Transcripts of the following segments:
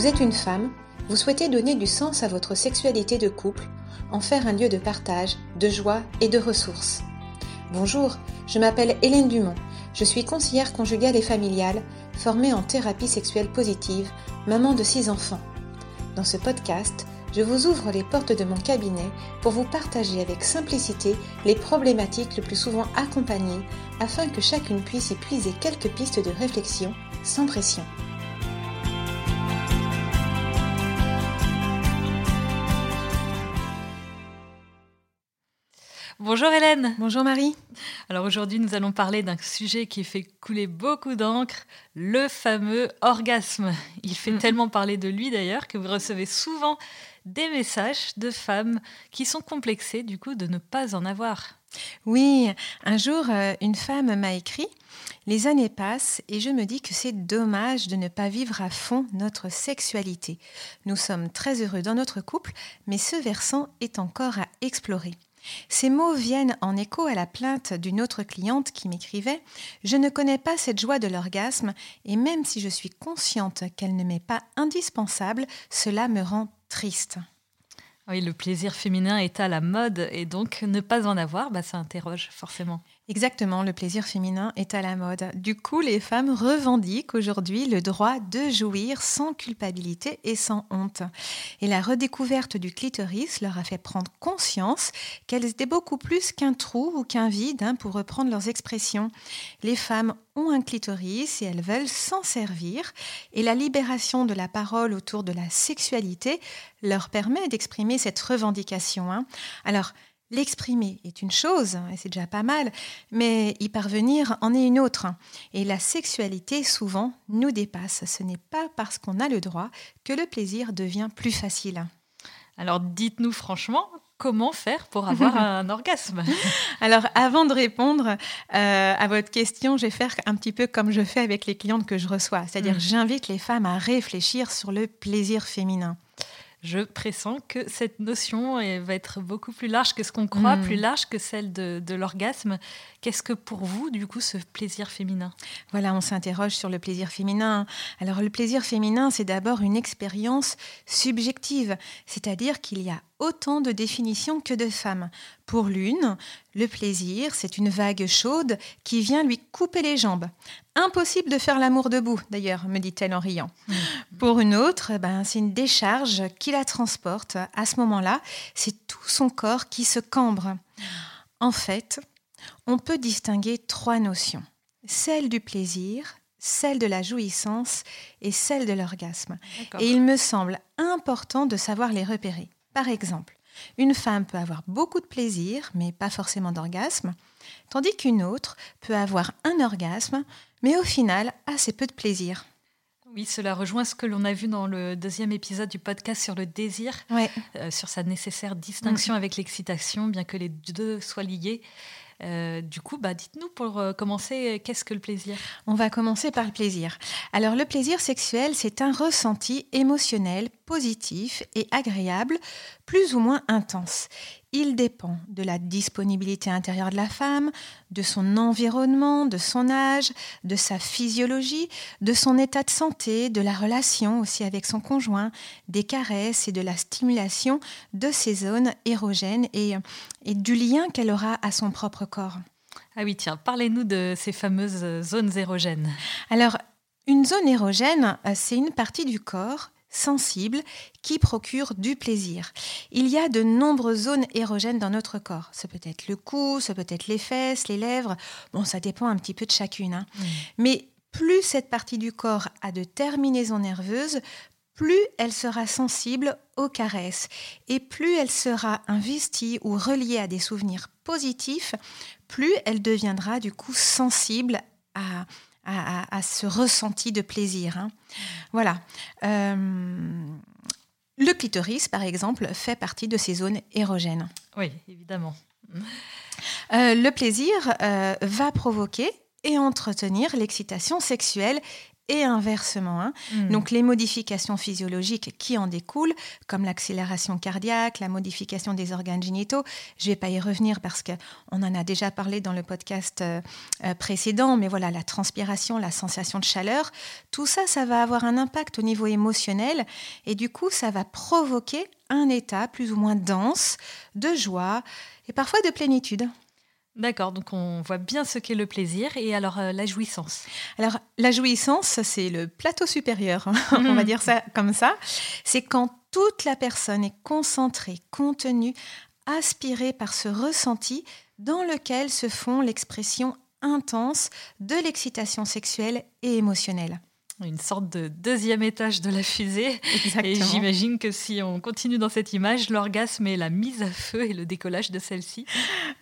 Vous êtes une femme, vous souhaitez donner du sens à votre sexualité de couple, en faire un lieu de partage, de joie et de ressources. Bonjour, je m'appelle Hélène Dumont, je suis conseillère conjugale et familiale, formée en thérapie sexuelle positive, maman de six enfants. Dans ce podcast, je vous ouvre les portes de mon cabinet pour vous partager avec simplicité les problématiques le plus souvent accompagnées afin que chacune puisse y puiser quelques pistes de réflexion sans pression. Bonjour Hélène. Bonjour Marie. Alors aujourd'hui, nous allons parler d'un sujet qui fait couler beaucoup d'encre, le fameux orgasme. Il fait mm. tellement parler de lui d'ailleurs que vous recevez souvent des messages de femmes qui sont complexées du coup de ne pas en avoir. Oui, un jour, euh, une femme m'a écrit Les années passent et je me dis que c'est dommage de ne pas vivre à fond notre sexualité. Nous sommes très heureux dans notre couple, mais ce versant est encore à explorer. Ces mots viennent en écho à la plainte d'une autre cliente qui m'écrivait Je ne connais pas cette joie de l'orgasme et même si je suis consciente qu'elle ne m'est pas indispensable, cela me rend triste. Oui, le plaisir féminin est à la mode et donc ne pas en avoir, bah, ça interroge forcément. Exactement, le plaisir féminin est à la mode. Du coup, les femmes revendiquent aujourd'hui le droit de jouir sans culpabilité et sans honte. Et la redécouverte du clitoris leur a fait prendre conscience qu'elles étaient beaucoup plus qu'un trou ou qu'un vide, hein, pour reprendre leurs expressions. Les femmes ont un clitoris et elles veulent s'en servir. Et la libération de la parole autour de la sexualité leur permet d'exprimer cette revendication. Hein. Alors, L'exprimer est une chose, et c'est déjà pas mal, mais y parvenir en est une autre. Et la sexualité, souvent, nous dépasse. Ce n'est pas parce qu'on a le droit que le plaisir devient plus facile. Alors dites-nous franchement, comment faire pour avoir un orgasme? Alors, avant de répondre euh, à votre question, je vais faire un petit peu comme je fais avec les clientes que je reçois. C'est-à-dire, mm. j'invite les femmes à réfléchir sur le plaisir féminin je pressens que cette notion va être beaucoup plus large que ce qu'on croit, hmm. plus large que celle de, de l'orgasme. Qu'est-ce que pour vous, du coup, ce plaisir féminin? Voilà, on s'interroge sur le plaisir féminin. Alors, le plaisir féminin, c'est d'abord une expérience subjective, c'est-à-dire qu'il y a autant de définitions que de femmes. Pour l'une, le plaisir, c'est une vague chaude qui vient lui couper les jambes. Impossible de faire l'amour debout, d'ailleurs, me dit-elle en riant. Mmh. Pour une autre, ben, c'est une décharge qui la transporte. À ce moment-là, c'est tout son corps qui se cambre. En fait, on peut distinguer trois notions. Celle du plaisir, celle de la jouissance et celle de l'orgasme. Et il me semble important de savoir les repérer. Par exemple, une femme peut avoir beaucoup de plaisir, mais pas forcément d'orgasme, tandis qu'une autre peut avoir un orgasme, mais au final assez peu de plaisir. Oui, cela rejoint ce que l'on a vu dans le deuxième épisode du podcast sur le désir, euh, sur sa nécessaire distinction mm. avec l'excitation, bien que les deux soient liés. Euh, du coup, bah, dites-nous pour euh, commencer, qu'est-ce que le plaisir? On va commencer par le plaisir. Alors le plaisir sexuel, c'est un ressenti émotionnel positif et agréable, plus ou moins intense. Il dépend de la disponibilité intérieure de la femme, de son environnement, de son âge, de sa physiologie, de son état de santé, de la relation aussi avec son conjoint, des caresses et de la stimulation de ces zones érogènes et, et du lien qu'elle aura à son propre corps. Ah oui, tiens, parlez-nous de ces fameuses zones érogènes. Alors, une zone érogène, euh, c'est une partie du corps sensible qui procure du plaisir. Il y a de nombreuses zones érogènes dans notre corps. Ce peut être le cou, ce peut être les fesses, les lèvres. Bon, ça dépend un petit peu de chacune. Hein. Mais plus cette partie du corps a de terminaisons nerveuses, plus elle sera sensible aux caresses et plus elle sera investie ou reliée à des souvenirs positifs, plus elle deviendra du coup sensible à, à, ce ressenti de plaisir. Hein. Voilà. Euh, le clitoris, par exemple, fait partie de ces zones érogènes. Oui, évidemment. Euh, le plaisir euh, va provoquer et entretenir l'excitation sexuelle et inversement. Hein. Hmm. Donc les modifications physiologiques qui en découlent, comme l'accélération cardiaque, la modification des organes génitaux, je ne vais pas y revenir parce qu'on en a déjà parlé dans le podcast euh, euh, précédent, mais voilà, la transpiration, la sensation de chaleur, tout ça, ça va avoir un impact au niveau émotionnel et du coup, ça va provoquer un état plus ou moins dense de joie et parfois de plénitude. D'accord, donc on voit bien ce qu'est le plaisir et alors euh, la jouissance? Alors, la jouissance, c'est le plateau supérieur, hein, on va dire ça comme ça. C'est quand toute la personne est concentrée, contenue, aspirée par ce ressenti dans lequel se font l'expression intense de l'excitation sexuelle et émotionnelle. Une sorte de deuxième étage de la fusée. Exactement. Et j'imagine que si on continue dans cette image, l'orgasme est la mise à feu et le décollage de celle-ci.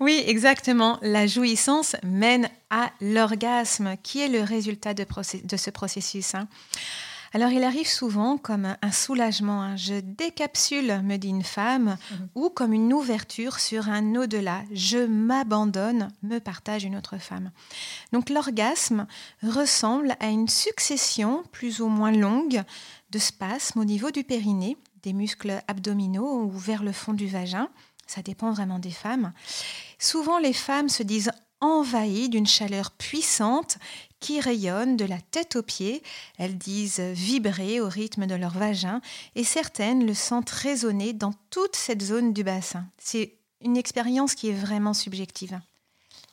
Oui, exactement. La jouissance mène à l'orgasme, qui est le résultat de, ce processus. hein. Alors, il arrive souvent comme un soulagement. hein. Je décapsule, me dit une femme, Mhm. ou comme une ouverture sur un au-delà. Je m'abandonne, me partage une autre femme. Donc, l'orgasme ressemble à une succession plus ou moins longue de spasmes au niveau du périnée, des muscles abdominaux ou vers le fond du vagin. Ça dépend vraiment des femmes. Souvent, les femmes se disent envahies d'une chaleur puissante qui rayonne de la tête aux pieds. Elles disent vibrer au rythme de leur vagin et certaines le sentent résonner dans toute cette zone du bassin. C'est une expérience qui est vraiment subjective.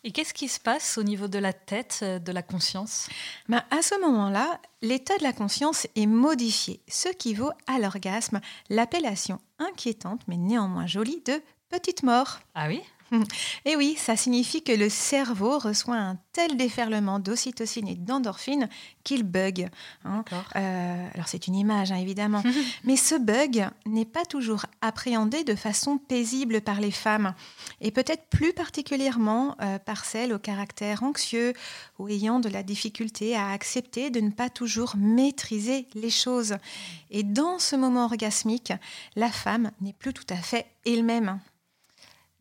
Et qu'est-ce qui se passe au niveau de la tête, euh, de la conscience? Ben, à ce moment-là, l'état de la conscience est modifié, ce qui vaut à l'orgasme l'appellation inquiétante mais néanmoins jolie de petite mort. Ah oui? Et oui, ça signifie que le cerveau reçoit un tel déferlement d'ocytocine et d'endorphine qu'il bug. hein. Euh, alors c'est une image, hein, évidemment. Mais ce bug n'est pas toujours appréhendé de façon paisible par les femmes, et peut-être plus particulièrement euh, par celles au caractère anxieux ou ayant de la difficulté à accepter de ne pas toujours maîtriser les choses. Et dans ce moment orgasmique, la femme n'est plus tout à fait elle-même.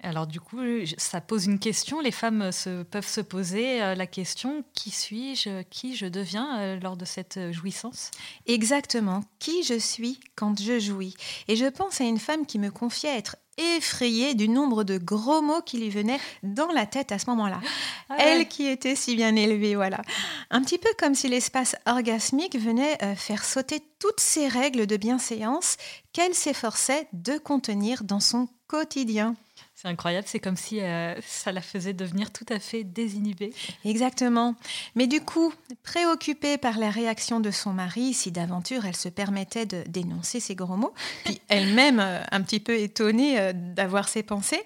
Alors du coup, je- ça pose une question. Les femmes se, peuvent se poser euh, la question qui suis-je, qui je deviens euh, lors de cette euh, jouissance? Exactement, qui je suis quand je jouis? Et je pense à une femme qui me confiait être effrayée du nombre de gros mots qui lui venaient dans la tête à ce moment-là. Ah Elle qui était si bien élevée, voilà. Un petit peu comme si l'espace orgasmique venait euh, faire sauter toutes ces règles de bienséance qu'elle s'efforçait de contenir dans son quotidien. C'est incroyable, c'est comme si euh, ça la faisait devenir tout à fait désinhibée. Exactement. Mais du coup, préoccupée par la réaction de son mari, si d'aventure elle se permettait de dénoncer ces gros mots, puis elle-même euh, un petit peu étonnée euh, d'avoir ces pensées,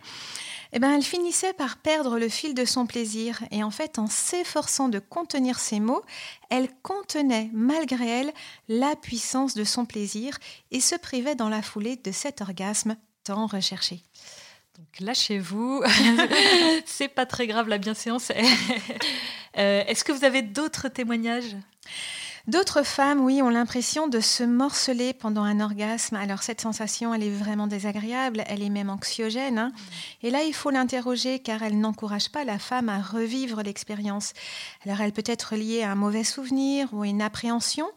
eh ben, elle finissait par perdre le fil de son plaisir. Et en fait, en s'efforçant de contenir ces mots, elle contenait, malgré elle, la puissance de son plaisir et se privait dans la foulée de cet orgasme tant recherché. Donc lâchez-vous, c'est pas très grave la bienséance. Euh, Est-ce que vous avez d'autres témoignages? D'autres femmes, oui, ont l'impression de se morceler pendant un orgasme. Alors cette sensation, elle est vraiment désagréable, elle est même anxiogène. hein. Et là, il faut l'interroger car elle n'encourage pas la femme à revivre l'expérience. Alors elle peut être liée à un mauvais souvenir ou à une appréhension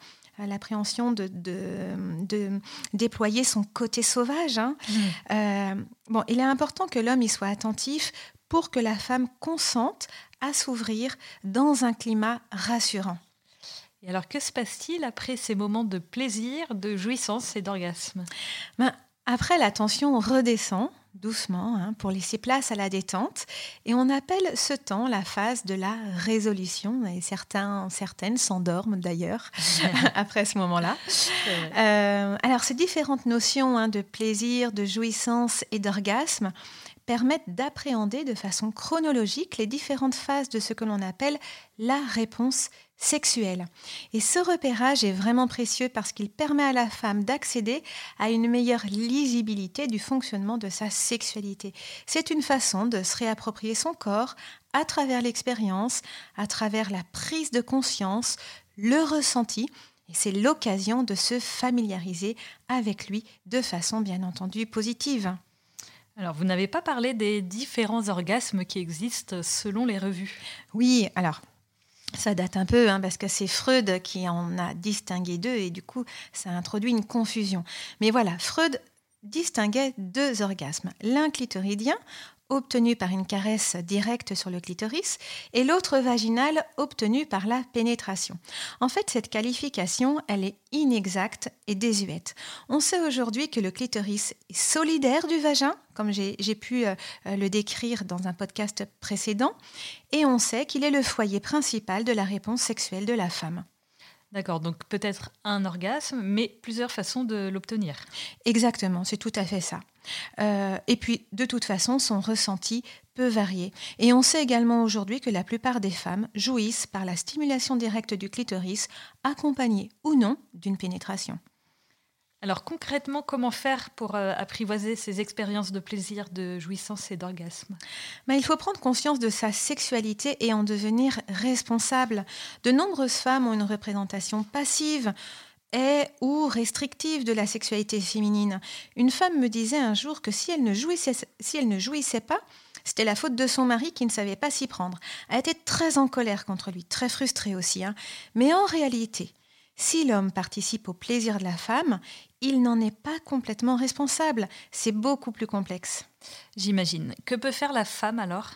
l'appréhension de, de- de déployer son côté sauvage. hein. Euh, bon, il est important que l'homme y soit attentif pour que la femme consente à s'ouvrir dans un climat rassurant. Et alors que se passe-t-il après ces moments de plaisir, de jouissance et d'orgasme? Ben, après, la tension redescend doucement hein, pour laisser place à la détente. Et on appelle ce temps la phase de la résolution. Et certains, certaines s'endorment d'ailleurs après ce moment-là. Euh, alors ces différentes notions hein, de plaisir, de jouissance et d'orgasme permettent d'appréhender de façon chronologique les différentes phases de ce que l'on appelle la réponse sexuelle. Et ce repérage est vraiment précieux parce qu'il permet à la femme d'accéder à une meilleure lisibilité du fonctionnement de sa sexualité. C'est une façon de se réapproprier son corps à travers l'expérience, à travers la prise de conscience, le ressenti. C'est l'occasion de se familiariser avec lui de façon bien entendu positive. Alors vous n'avez pas parlé des différents orgasmes qui existent selon les revues. Oui, alors, Ça date un peu, hein, parce que c'est Freud qui en a distingué deux, et du coup, ça introduit une confusion. Mais voilà, Freud distinguait deux orgasmes. L'un clitoridien, obtenu par une caresse directe sur le clitoris, et l'autre vaginal obtenu par la pénétration. En fait, cette qualification, elle est inexacte et désuète. On sait aujourd'hui que le clitoris est solidaire du vagin, comme j'ai pu euh, le décrire dans un podcast précédent, et on sait qu'il est le foyer principal de la réponse sexuelle de la femme. D'accord, donc peut-être un orgasme, mais plusieurs façons de l'obtenir. Exactement, c'est tout à fait ça. Euh, et puis, de toute façon, son ressenti peut varier. Et on sait également aujourd'hui que la plupart des femmes jouissent par la stimulation directe du clitoris, accompagnée ou non d'une pénétration. Alors concrètement, comment faire pour euh, apprivoiser ces expériences de plaisir, de jouissance et d'orgasme? Ben, Il faut prendre conscience de sa sexualité et en devenir responsable. De nombreuses femmes ont une représentation passive et ou restrictive de la sexualité féminine. Une femme me disait un jour que si elle ne jouissait, si elle ne jouissait pas, c'était la faute de son mari qui ne savait pas s'y prendre. Elle était très en colère contre lui, très frustrée aussi. Hein. Mais en réalité, si l'homme participe au plaisir de la femme, il n'en est pas complètement responsable. C'est beaucoup plus complexe. J'imagine. Que peut faire la femme alors?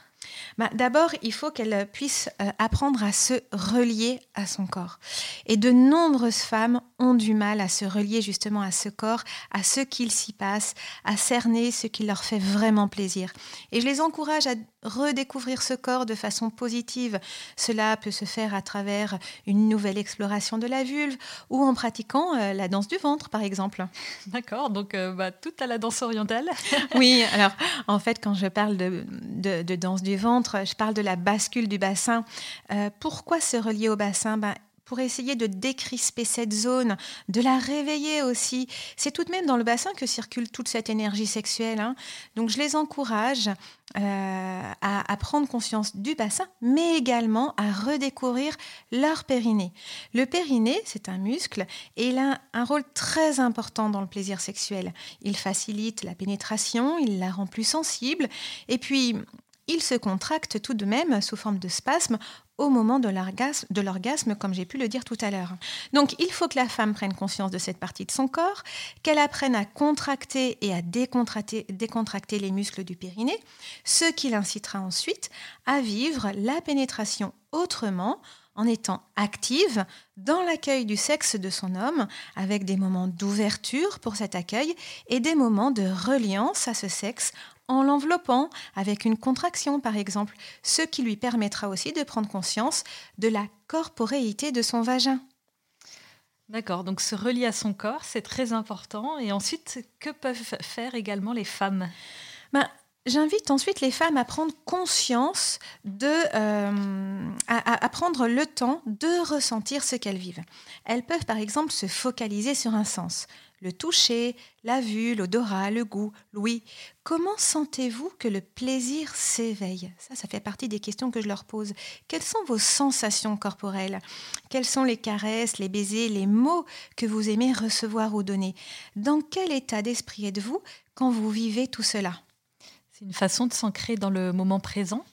Bah, D'abord, il faut qu'elle puisse euh, apprendre à se relier à son corps. Et de nombreuses femmes ont du mal à se relier justement à ce corps, à ce qu'il s'y passe, à cerner ce qui leur fait vraiment plaisir. Et je les encourage à redécouvrir ce corps de façon positive. Cela peut se faire à travers une nouvelle exploration de la vulve ou en pratiquant euh, la danse du ventre, par exemple. D'accord, donc euh, bah, tout à la danse orientale. oui, alors en fait, quand je parle de, de, danse du ventre, je parle de la bascule du bassin. Euh, pourquoi se relier au bassin? Ben, pour essayer de décrisper cette zone, de la réveiller aussi. C'est tout de même dans le bassin que circule toute cette énergie sexuelle. Hein. Donc je les encourage euh, à, prendre conscience du bassin, mais également à redécouvrir leur périnée. Le périnée, c'est un muscle et il a un rôle très important dans le plaisir sexuel. Il facilite la pénétration, il la rend plus sensible et puis il se contracte tout de même sous forme de spasme au moment de l'orgasme, comme j'ai pu le dire tout à l'heure. Donc il faut que la femme prenne conscience de cette partie de son corps, qu'elle apprenne à contracter et à décontracter, les muscles du périnée, ce qui l'incitera ensuite à vivre la pénétration autrement, en étant active dans l'accueil du sexe de son homme, avec des moments d'ouverture pour cet accueil et des moments de reliance à ce sexe en l'enveloppant avec une contraction par exemple, ce qui lui permettra aussi de prendre conscience de la corporéité de son vagin. D'accord, donc se relier à son corps, c'est très important. Et ensuite, que peuvent faire également les femmes? Ben, J'invite ensuite les femmes à prendre conscience de, euh, à, prendre le temps de ressentir ce qu'elles vivent. Elles peuvent par exemple se focaliser sur un sens, le toucher, la vue, l'odorat, le goût, l'ouïe. Comment sentez-vous que le plaisir s'éveille? Ça, ça fait partie des questions que je leur pose. Quelles sont vos sensations corporelles? Quelles sont les caresses, les baisers, les mots que vous aimez recevoir ou donner? Dans quel état d'esprit êtes-vous quand vous vivez tout cela? C'est une façon de s'ancrer dans le moment présent?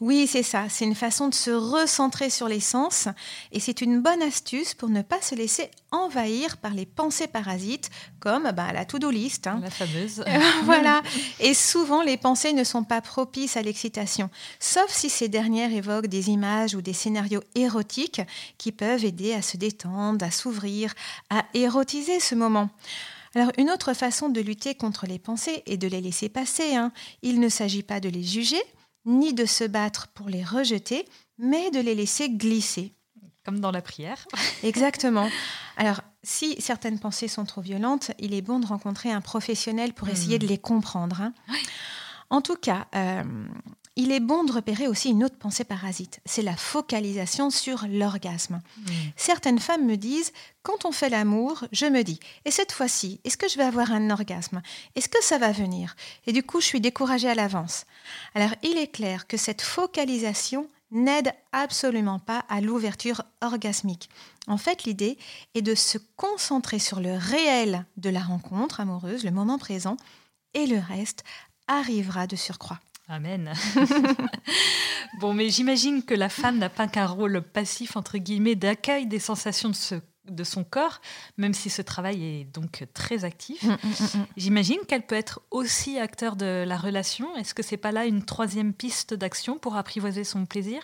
Oui, c'est ça. C'est une façon de se recentrer sur les sens et c'est une bonne astuce pour ne pas se laisser envahir par les pensées parasites comme bah, la to-do list. Hein. La fameuse. voilà. Et souvent, les pensées ne sont pas propices à l'excitation, sauf si ces dernières évoquent des images ou des scénarios érotiques qui peuvent aider à se détendre, à s'ouvrir, à érotiser ce moment. Alors une autre façon de lutter contre les pensées est de les laisser passer. Hein. Il ne s'agit pas de les juger, ni de se battre pour les rejeter, mais de les laisser glisser. Comme dans la prière. Exactement. Alors, si certaines pensées sont trop violentes, il est bon de rencontrer un professionnel pour essayer de hmm. les comprendre. Hein. En tout cas, euh, il est bon de repérer aussi une autre pensée parasite, c'est la focalisation sur l'orgasme. Hmm. Certaines femmes me disent, quand on fait l'amour, je me dis, et cette fois-ci, est-ce que je vais avoir un orgasme? Est-ce que ça va venir? Et du coup, je suis découragée à l'avance. Alors, il est clair que cette focalisation n'aide absolument pas à l'ouverture orgasmique. En fait, l'idée est de se concentrer sur le réel de la rencontre amoureuse, le moment présent, et le reste arrivera de surcroît. Amen. bon, mais j'imagine que la femme n'a pas qu'un rôle passif, entre guillemets, d'accueil des sensations de, de son corps, même si ce travail est donc très actif. Mm, mm, mm, j'imagine qu'elle peut être aussi acteur de la relation. Est-ce que c'est pas là une troisième piste d'action pour apprivoiser son plaisir?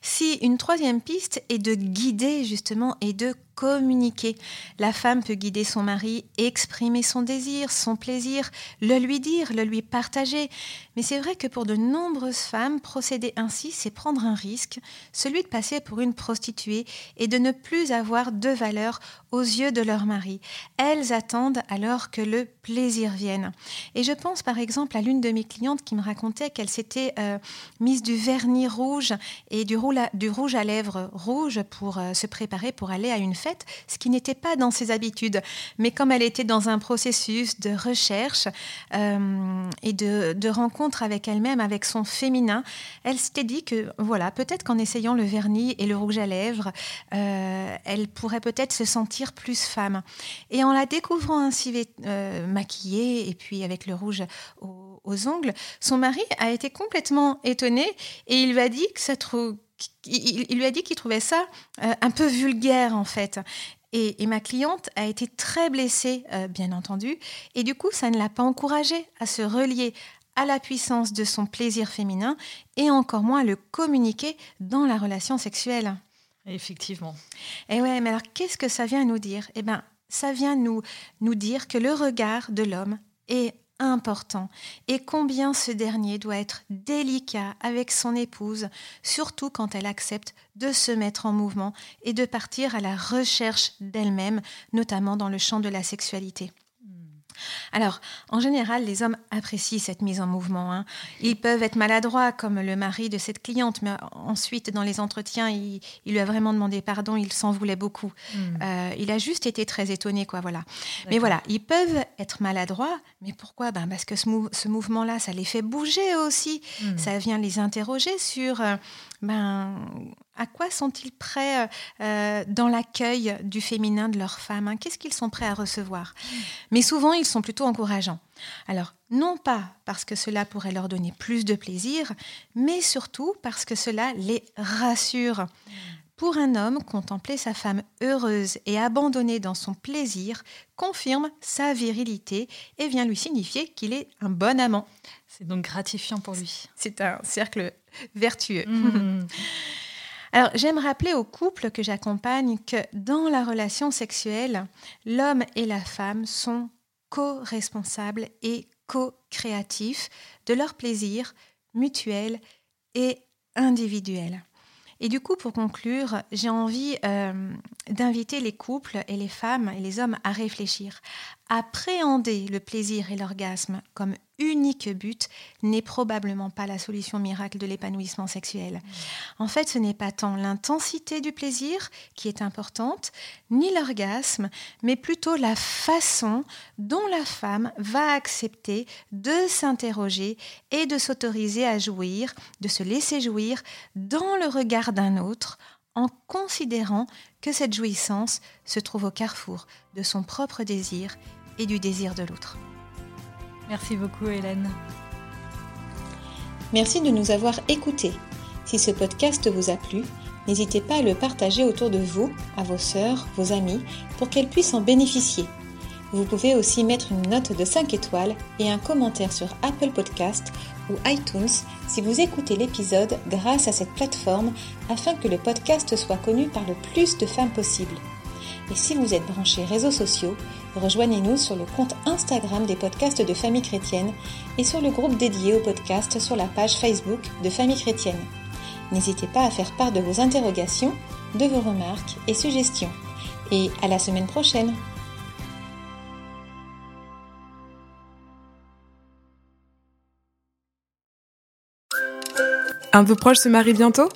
Si une troisième piste est de guider justement et de communiquer. La femme peut guider son mari, exprimer son désir, son plaisir, le lui dire, le lui partager. Mais c'est vrai que pour de nombreuses femmes, procéder ainsi, c'est prendre un risque, celui de passer pour une prostituée et de ne plus avoir de valeur aux yeux de leur mari. Elles attendent alors que le plaisir vienne. Et je pense par exemple à l'une de mes clientes qui me racontait qu'elle s'était euh, mise du vernis rouge et du, rouge à lèvres rouge pour euh, se préparer pour aller à une fête ce qui n'était pas dans ses habitudes. Mais comme elle était dans un processus de recherche euh, et de, rencontre avec elle-même, avec son féminin, elle s'était dit que voilà, peut-être qu'en essayant le vernis et le rouge à lèvres, euh, elle pourrait peut-être se sentir plus femme. Et en la découvrant ainsi euh, maquillée et puis avec le rouge aux, aux ongles, son mari a été complètement étonné et il lui a dit que ça trouve il, lui a dit qu'il trouvait ça euh, un peu vulgaire en fait. Et, ma cliente a été très blessée, euh, bien entendu, et du coup, ça ne l'a pas encouragée à se relier à la puissance de son plaisir féminin et encore moins à le communiquer dans la relation sexuelle. Effectivement. Et ouais, mais alors qu'est-ce que ça vient nous dire? Eh bien, ça vient nous, nous dire que le regard de l'homme est important et combien ce dernier doit être délicat avec son épouse, surtout quand elle accepte de se mettre en mouvement et de partir à la recherche d'elle-même, notamment dans le champ de la sexualité. Alors, en général, les hommes apprécient cette mise en mouvement. Hein. Ils peuvent être maladroits, comme le mari de cette cliente, mais ensuite, dans les entretiens, il, lui a vraiment demandé pardon, il s'en voulait beaucoup. Hmm. Euh, il a juste été très étonné, quoi, voilà. Mais voilà, ils peuvent être maladroits, mais pourquoi? Ben Parce que ce, mouvement-là, ça les fait bouger aussi. Hmm. Ça vient les interroger sur... Euh, ben, à quoi sont-ils prêts euh, euh, dans l'accueil du féminin de leur femme hein? Qu'est-ce qu'ils sont prêts à recevoir? Mais souvent, ils sont plutôt encourageants. Alors, non pas parce que cela pourrait leur donner plus de plaisir, mais surtout parce que cela les rassure. Pour un homme, contempler sa femme heureuse et abandonnée dans son plaisir confirme sa virilité et vient lui signifier qu'il est un bon amant. C'est donc gratifiant pour lui. C'est un cercle vertueux. Mmh. Alors, j'aime rappeler aux couples que j'accompagne que dans la relation sexuelle, l'homme et la femme sont co-responsables et co-créatifs de leur plaisir mutuel et individuel. Et du coup, pour conclure, j'ai envie euh, d'inviter les couples et les femmes et les hommes à réfléchir. Appréhender le plaisir et l'orgasme comme unique but n'est probablement pas la solution miracle de l'épanouissement sexuel. Mmh. En fait, ce n'est pas tant l'intensité du plaisir qui est importante, ni l'orgasme, mais plutôt la façon dont la femme va accepter de s'interroger et de s'autoriser à jouir, de se laisser jouir dans le regard d'un autre en considérant que cette jouissance se trouve au carrefour de son propre désir et du désir de l'autre. Merci beaucoup Hélène. Merci de nous avoir écoutés. Si ce podcast vous a plu, n'hésitez pas à le partager autour de vous, à vos sœurs, vos amis, pour qu'elles puissent en bénéficier. Vous pouvez aussi mettre une note de 5 étoiles et un commentaire sur Apple Podcast ou iTunes si vous écoutez l'épisode grâce à cette plateforme afin que le podcast soit connu par le plus de femmes possible. Et si vous êtes branché réseaux sociaux, rejoignez-nous sur le compte Instagram des podcasts de Famille Chrétienne et sur le groupe dédié au podcast sur la page Facebook de Famille Chrétienne. N'hésitez pas à faire part de vos interrogations, de vos remarques et suggestions. Et à la semaine prochaine Un peu proche se marie bientôt?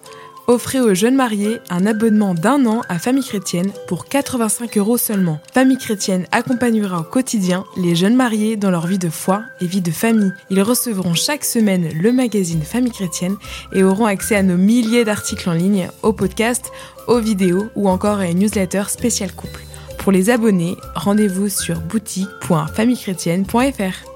Offrez aux jeunes mariés un abonnement d'un an à Famille Chrétienne pour 85 euros seulement. Famille Chrétienne accompagnera au quotidien les jeunes mariés dans leur vie de foi et vie de famille. Ils recevront chaque semaine le magazine Famille Chrétienne et auront accès à nos milliers d'articles en ligne, aux podcasts, aux vidéos ou encore à une newsletter spéciale couple. Pour les abonnés, rendez-vous sur boutique.famillechrétienne.fr.